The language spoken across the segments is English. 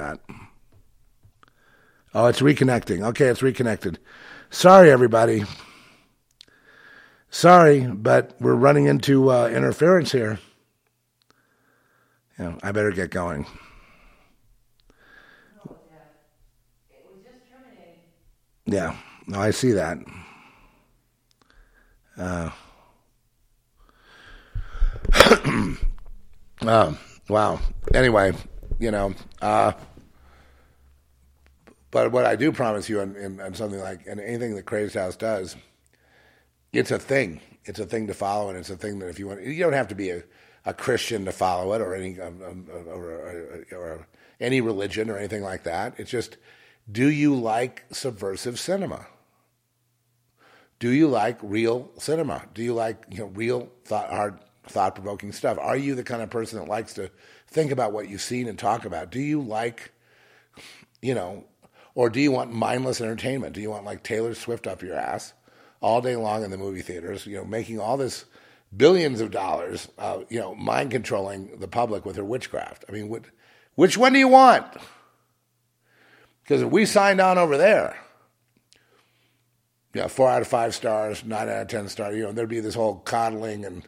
that. Oh, it's reconnecting. Okay, it's reconnected. Sorry, everybody. Sorry, but we're running into uh, interference here. Yeah, I better get going. Yeah, no, I see that. Uh, uh, wow. Anyway, you know, uh, but what I do promise you, and something like, and anything that Crazed House does, it's a thing. It's a thing to follow, and it's a thing that if you want, you don't have to be a, a Christian to follow it, or any, um, um, or, or, or any religion or anything like that. It's just, do you like subversive cinema? Do you like real cinema? Do you like you know real thought, hard, thought provoking stuff? Are you the kind of person that likes to think about what you've seen and talk about? Do you like, you know, or do you want mindless entertainment? Do you want like Taylor Swift up your ass all day long in the movie theaters, you know, making all this billions of dollars, uh, you know, mind controlling the public with her witchcraft? I mean, what, which one do you want? Because if we signed on over there, yeah, four out of five stars, nine out of ten stars. You know, there'd be this whole coddling, and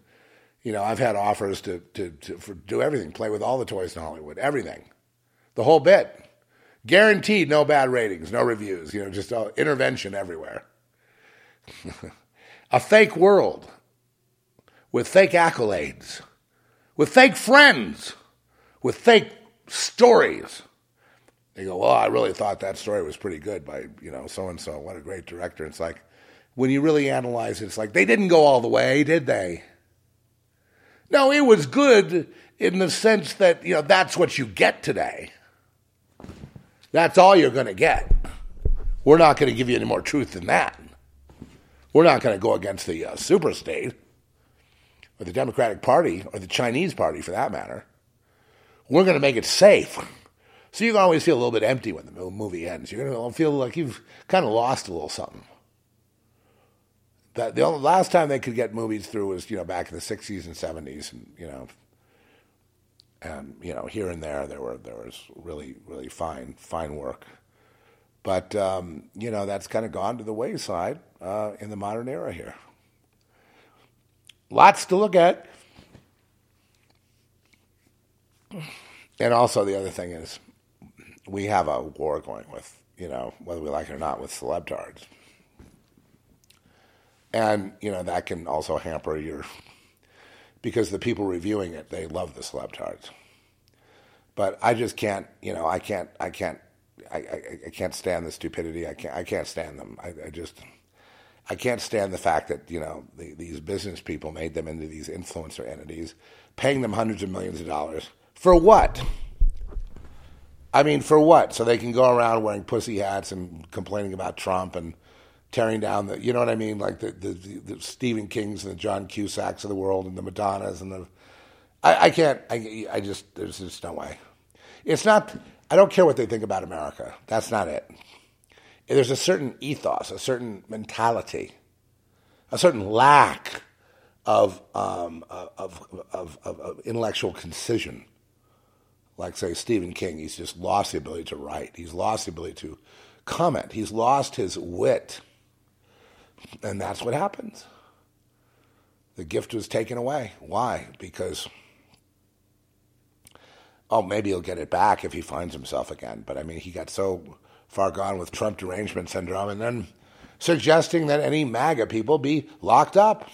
you know, I've had offers to to, to for, do everything, play with all the toys in Hollywood, everything, the whole bit, guaranteed, no bad ratings, no reviews. You know, just uh, intervention everywhere. A fake world with fake accolades, with fake friends, with fake stories. They go, well, I really thought that story was pretty good by, you know, so and so. What a great director. It's like, when you really analyze it, it's like, they didn't go all the way, did they? No, it was good in the sense that, you know, that's what you get today. That's all you're going to get. We're not going to give you any more truth than that. We're not going to go against the uh, superstate or the Democratic Party or the Chinese Party for that matter. We're going to make it safe. So going to always feel a little bit empty when the movie ends. You're going to feel like you've kind of lost a little something. That the only, last time they could get movies through was you know back in the 60s and 70s, and you know, and you know here and there there were there was really really fine fine work, but um, you know that's kind of gone to the wayside uh, in the modern era here. Lots to look at. And also, the other thing is, we have a war going with, you know, whether we like it or not, with celebtards. And, you know, that can also hamper your, because the people reviewing it, they love the celebtards. But I just can't, you know, I can't, I can't, I, I, I can't stand the stupidity. I can't, I can't stand them. I, I just, I can't stand the fact that, you know, the, these business people made them into these influencer entities, paying them hundreds of millions of dollars. For what? I mean, for what? So they can go around wearing pussy hats and complaining about Trump and tearing down the, you know what I mean? Like the, the, the Stephen Kings and the John Cusacks of the world and the Madonnas and the, I, I can't, I, I just, there's just no way. It's not, I don't care what they think about America. That's not it. There's a certain ethos, a certain mentality, a certain lack of, um, of, of, of, of intellectual concision like say Stephen King, he's just lost the ability to write. He's lost the ability to comment. He's lost his wit. And that's what happens. The gift was taken away. Why? Because oh, maybe he'll get it back if he finds himself again. But I mean, he got so far gone with Trump derangement syndrome and then suggesting that any MAGA people be locked up.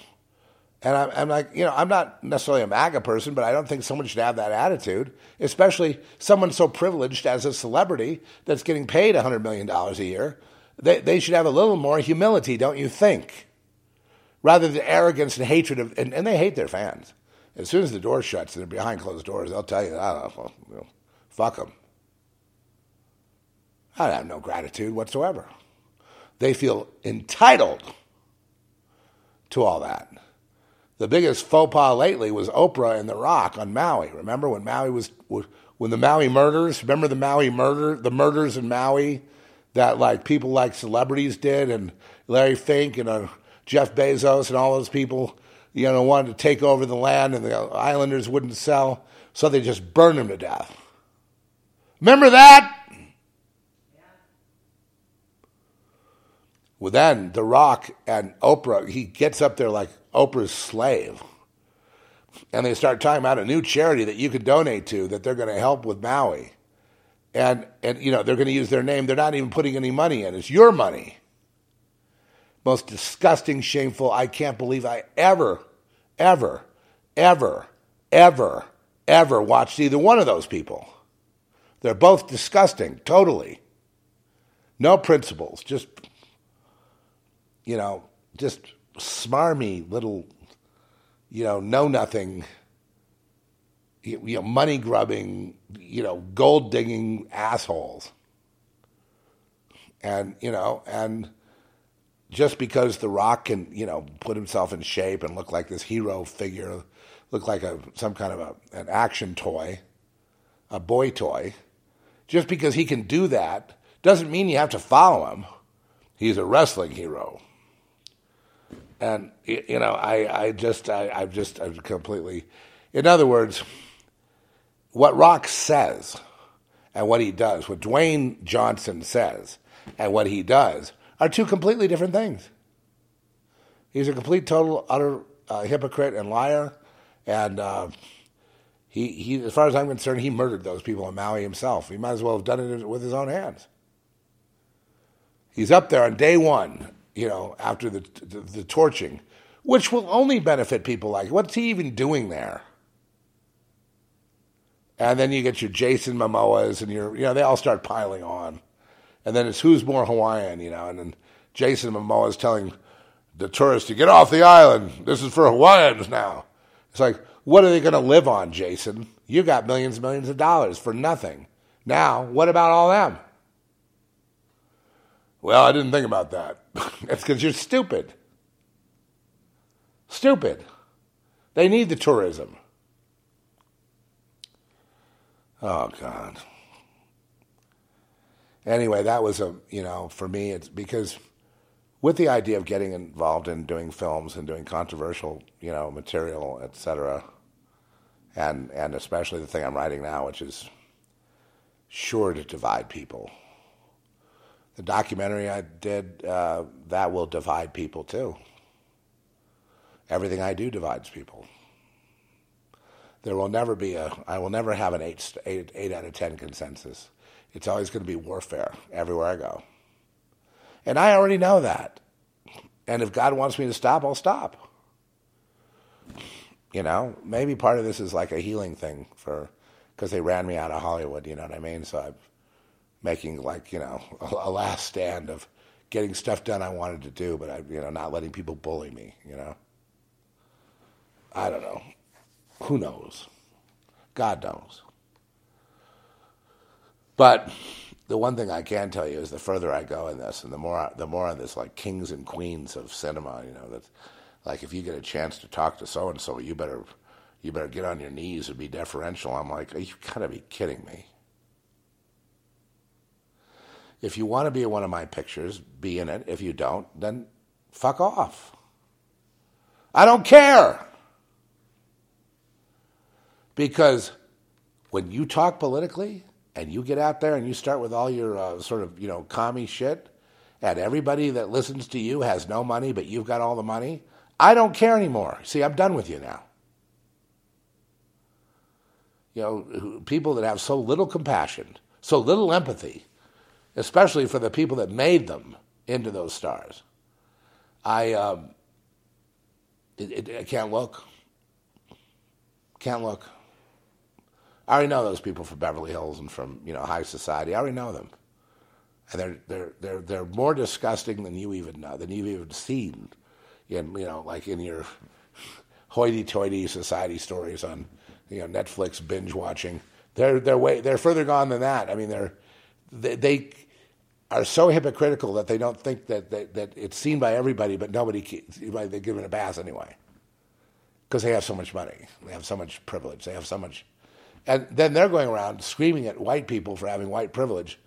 And I'm, I'm, like, you know, I'm not necessarily a MAGA person, but I don't think someone should have that attitude, especially someone so privileged as a celebrity that's getting paid $100 million a year. They, they should have a little more humility, don't you think? Rather than arrogance and hatred of, and, and they hate their fans. As soon as the door shuts and they're behind closed doors, they'll tell you, ah, don't know, you know fuck them. I have no gratitude whatsoever. They feel entitled to all that. The biggest faux pas lately was Oprah and The Rock on Maui. Remember when Maui was, when the Maui murders? Remember the Maui murder, the murders in Maui that like people like celebrities did, and Larry Fink and uh, Jeff Bezos and all those people, you know, wanted to take over the land, and the islanders wouldn't sell, so they just burned them to death. Remember that? Well, then The Rock and Oprah, he gets up there like Oprah's slave. And they start talking about a new charity that you could donate to that they're going to help with Maui. And, and, you know, they're going to use their name. They're not even putting any money in. It's your money. Most disgusting, shameful. I can't believe I ever, ever, ever, ever, ever watched either one of those people. They're both disgusting, totally. No principles, just you know, just smarmy little, you know, know nothing, you know, money grubbing, you know, gold digging assholes. And, you know, and just because The Rock can, you know, put himself in shape and look like this hero figure, look like a some kind of a, an action toy, a boy toy, just because he can do that doesn't mean you have to follow him. He's a wrestling hero and you know, I, I just, I, I've just, I've completely. In other words, what Rock says and what he does, what Dwayne Johnson says and what he does, are two completely different things. He's a complete, total, utter uh, hypocrite and liar, and uh, he, he, as far as I'm concerned, he murdered those people in Maui himself. He might as well have done it with his own hands. He's up there on day one you know, after the, the, the torching, which will only benefit people like, what's he even doing there? And then you get your Jason Momoas and your, you know, they all start piling on. And then it's who's more Hawaiian, you know, and then Jason Momoa is telling the tourists to get off the island. This is for Hawaiians now. It's like, what are they going to live on, Jason? You got millions and millions of dollars for nothing. Now, what about all them? Well, I didn't think about that. That's because you're stupid. Stupid. They need the tourism. Oh, God. Anyway, that was a, you know, for me, it's because with the idea of getting involved in doing films and doing controversial, you know, material, etc., and, and especially the thing I'm writing now, which is sure to divide people the documentary I did, uh, that will divide people too. Everything I do divides people. There will never be a, I will never have an eight, eight, eight out of 10 consensus. It's always going to be warfare everywhere I go. And I already know that. And if God wants me to stop, I'll stop. You know, maybe part of this is like a healing thing for, because they ran me out of Hollywood, you know what I mean? So I'm making like you know a, a, last stand of getting stuff done I wanted to do, but I you know not letting people bully me. You know, I don't know. Who knows? God knows. But the one thing I can tell you is the further I go in this, and the more the more on this like kings and queens of cinema, you know that like if you get a chance to talk to so and so, you better you better get on your knees and be deferential. I'm like, you gotta be kidding me. If you want to be in one of my pictures, be in it. If you don't, then fuck off. I don't care. Because when you talk politically and you get out there and you start with all your uh, sort of, you know, commie shit, and everybody that listens to you has no money, but you've got all the money, I don't care anymore. See, I'm done with you now. You know, people that have so little compassion, so little empathy, especially for the people that made them into those stars. I, um, it, it, I can't look. Can't look. I already know those people from Beverly Hills and from you know high society. I already know them, and they're they're they're they're more disgusting than you even know than you've even seen, in you know like in your hoity-toity society stories on you know Netflix binge watching. They're they're way they're further gone than that. I mean they're they, they are so hypocritical that they don't think that, that, that it's seen by everybody, but nobody, they give it a bath anyway. Because they have so much money, they have so much privilege, they have so much. And then they're going around screaming at white people for having white privilege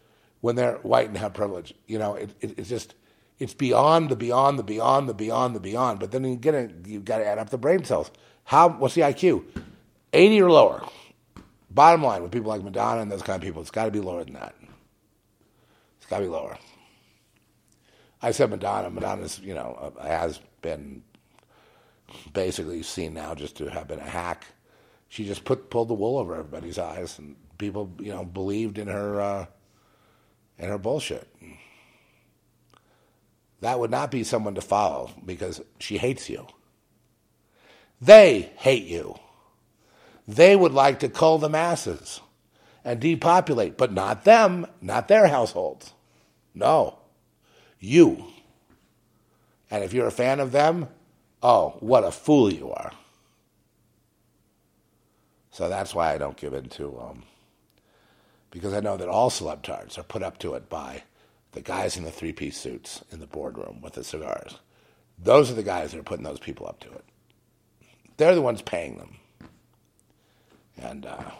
when they're white and have privilege. You know, it, it, it's just, it's beyond the beyond the beyond the beyond the beyond. But then you get you've got to add up the brain cells. How? What's the IQ? 80 or lower. Bottom line, with people like Madonna and those kind of people, it's got to be lower than that. It's got to be lower. I said Madonna. Madonna's, you know, uh, has been basically seen now just to have been a hack. She just put pulled the wool over everybody's eyes, and people, you know, believed in her uh, in her bullshit. That would not be someone to follow because she hates you. They hate you. They would like to cull the masses and depopulate, but not them, not their households. No, you. And if you're a fan of them, oh, what a fool you are. So that's why I don't give in to, um, because I know that all celebtards are put up to it by the guys in the three piece suits in the boardroom with the cigars. Those are the guys that are putting those people up to it. They're the ones paying them. And uh,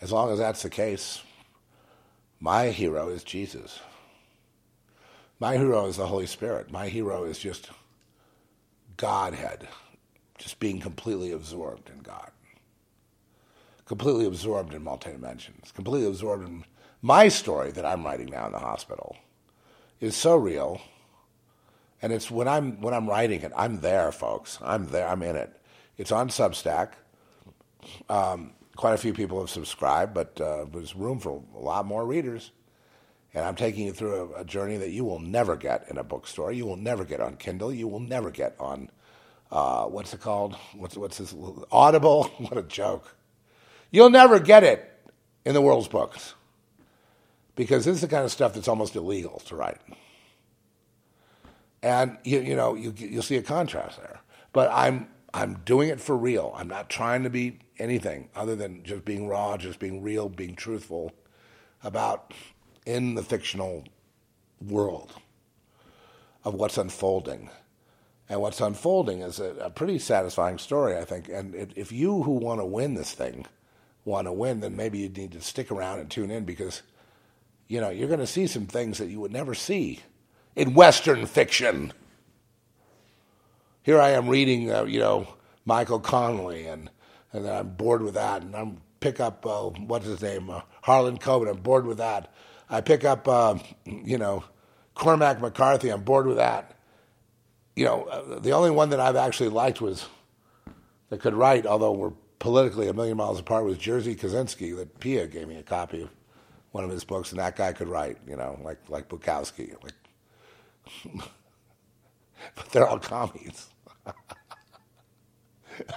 as long as that's the case, my hero is Jesus. My hero is the Holy Spirit. My hero is just Godhead, just being completely absorbed in God, completely absorbed in multi dimensions, completely absorbed in my story that I'm writing now in the hospital is so real. And it's when I'm when I'm writing it, I'm there, folks. I'm there. I'm in it. It's on Substack. Um, quite a few people have subscribed, but uh, there's room for a lot more readers. And I'm taking you through a, a, journey that you will never get in a bookstore. You will never get on Kindle. You will never get on uh, what's it called? What's what's this? Audible. what a joke! You'll never get it in the world's books because this is the kind of stuff that's almost illegal to write. And you, you know you you'll see a contrast there. But I'm I'm doing it for real. I'm not trying to be anything other than just being raw, just being real, being truthful about in the fictional world of what's unfolding. And what's unfolding is a, a pretty satisfying story, I think. And if you who want to win this thing want to win, then maybe you need to stick around and tune in because, you know, you're going to see some things that you would never see in Western fiction here I am reading, uh, you know, Michael Connelly, and and I'm bored with that, and I'm pick up uh, what's his name, uh, Harlan Coben. I'm bored with that. I pick up, uh, you know, Cormac McCarthy. I'm bored with that. You know, uh, the only one that I've actually liked was that could write, although we're politically a million miles apart, was Jerzy Kosinski. That Pia gave me a copy of one of his books, and that guy could write. You know, like like Bukowski, like. but they're all commies.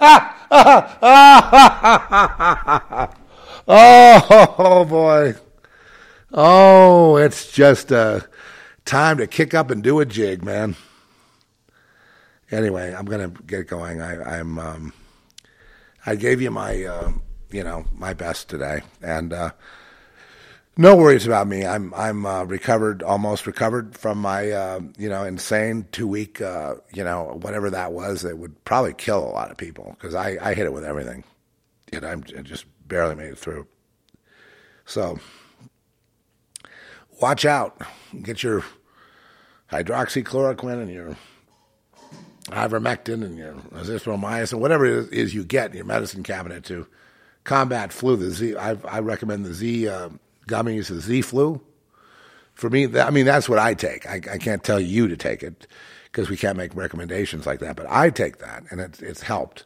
oh boy. Oh, it's just uh, time to kick up and do a jig, man. Anyway, I'm gonna get going. I, am um, I gave you my, uh, you know, my best today, and uh, no worries about me. I'm I'm uh, recovered, almost recovered from my uh, you know insane two week uh, you know whatever that was that would probably kill a lot of people because I, I hit it with everything. You know, I just barely made it through. So watch out. Get your hydroxychloroquine and your ivermectin and your azithromycin, whatever it is you get in your medicine cabinet to combat flu. The Z, I, I recommend the Z. Uh, gummies, the Z flu. For me, I mean, that's what I take. I, I can't tell you to take it because we can't make recommendations like that, but I take that and it's, it's helped.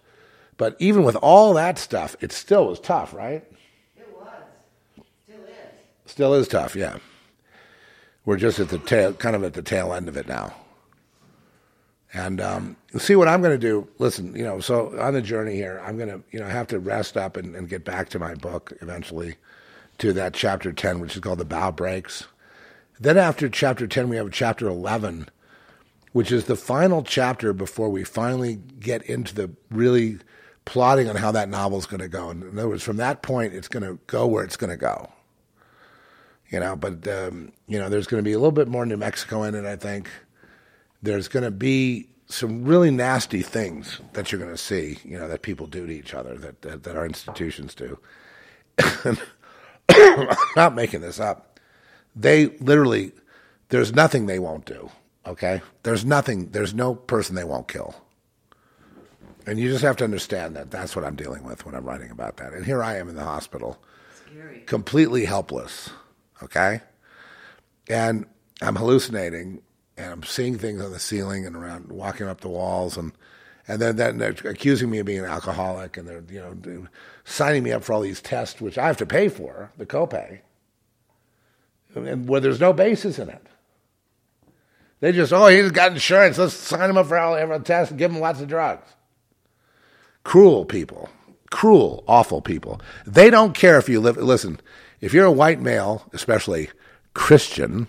But even with all that stuff, it still was tough, right? It was. Still is. Still is tough, yeah. We're just at the tail, kind of at the tail end of it now. And um, see what I'm going to do. Listen, you know, so on the journey here, I'm going to, you know, have to rest up and, and get back to my book eventually to that chapter 10, which is called The Bow Breaks. Then after chapter 10, we have chapter 11, which is the final chapter before we finally get into the really plotting on how that novel is going to go. In other words, from that point, it's going to go where it's going to go. You know, but, um, you know, there's going to be a little bit more New Mexico in it, I think. There's going to be some really nasty things that you're going to see, you know, that people do to each other, that, that, that our institutions do. I'm not making this up. They literally, there's nothing they won't do. Okay, there's nothing. There's no person they won't kill. And you just have to understand that that's what I'm dealing with when I'm writing about that. And here I am in the hospital, Scary. completely helpless. Okay? And I'm hallucinating and I'm seeing things on the ceiling and around walking up the walls and and then, then they're accusing me of being an alcoholic and they're you know signing me up for all these tests which I have to pay for, the copay. And where there's no basis in it. They just, oh, he's got insurance. Let's sign him up for all every test and give him lots of drugs. Cruel people. Cruel, awful people. They don't care if you live. Listen, if you're a white male, especially Christian,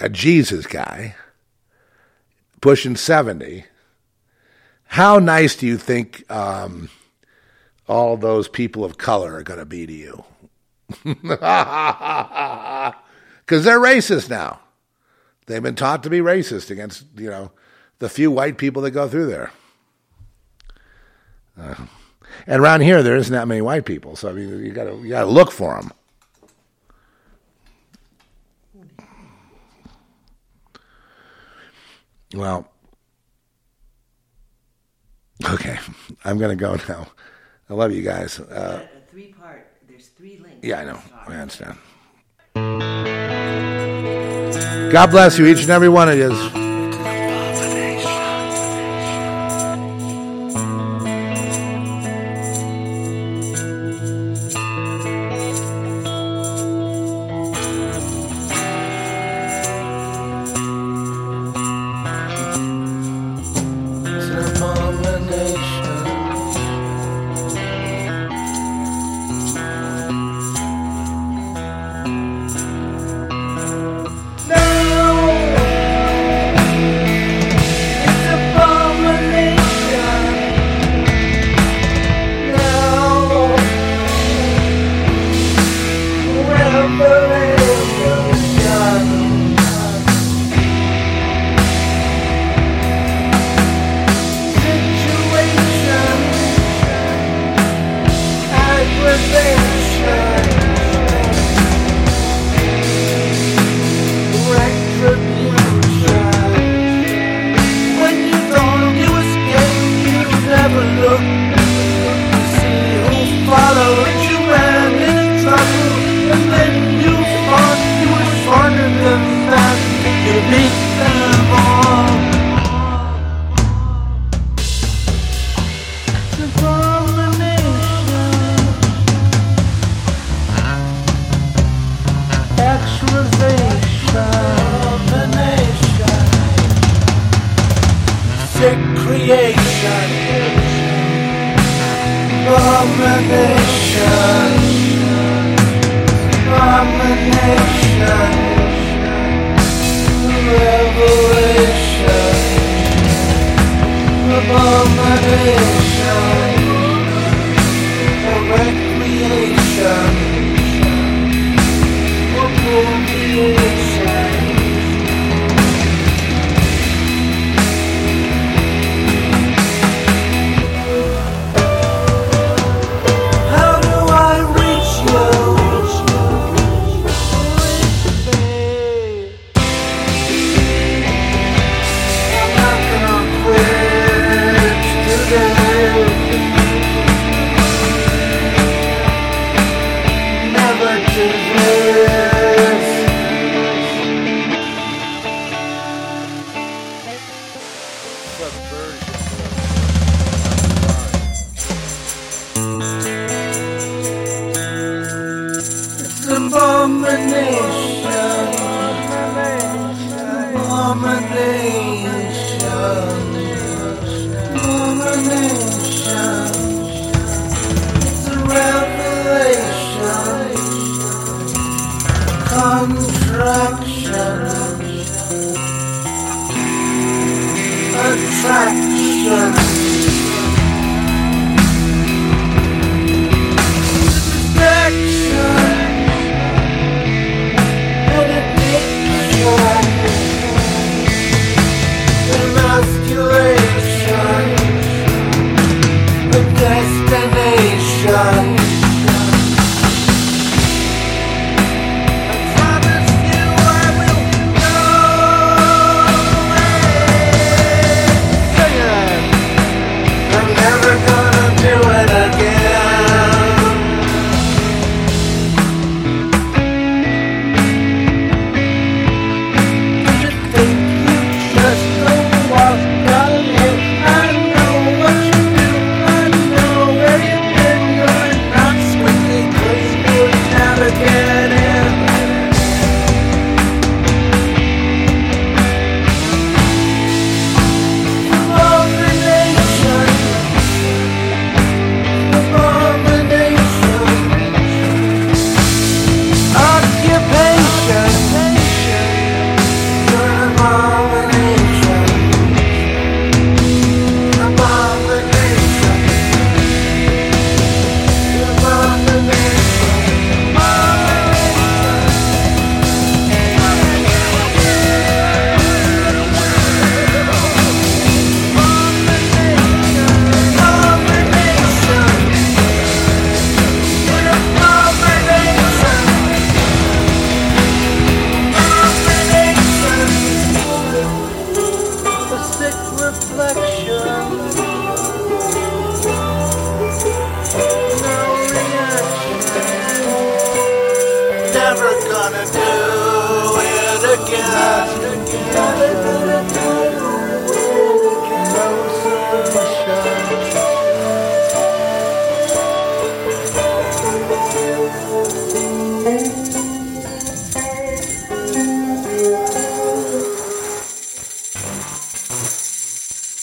a Jesus guy, pushing 70, how nice do you think um, all those people of color are going to be to you? Because they're racist now. They've been taught to be racist against, you know, the few white people that go through there. Uh, and around here, there isn't that many white people, so I mean, you got to you got to look for them. Well, okay, I'm going to go now. I love you guys. Uh, a three part. There's three links. yeah, I know. I understand. God bless you, each and every one of you. me.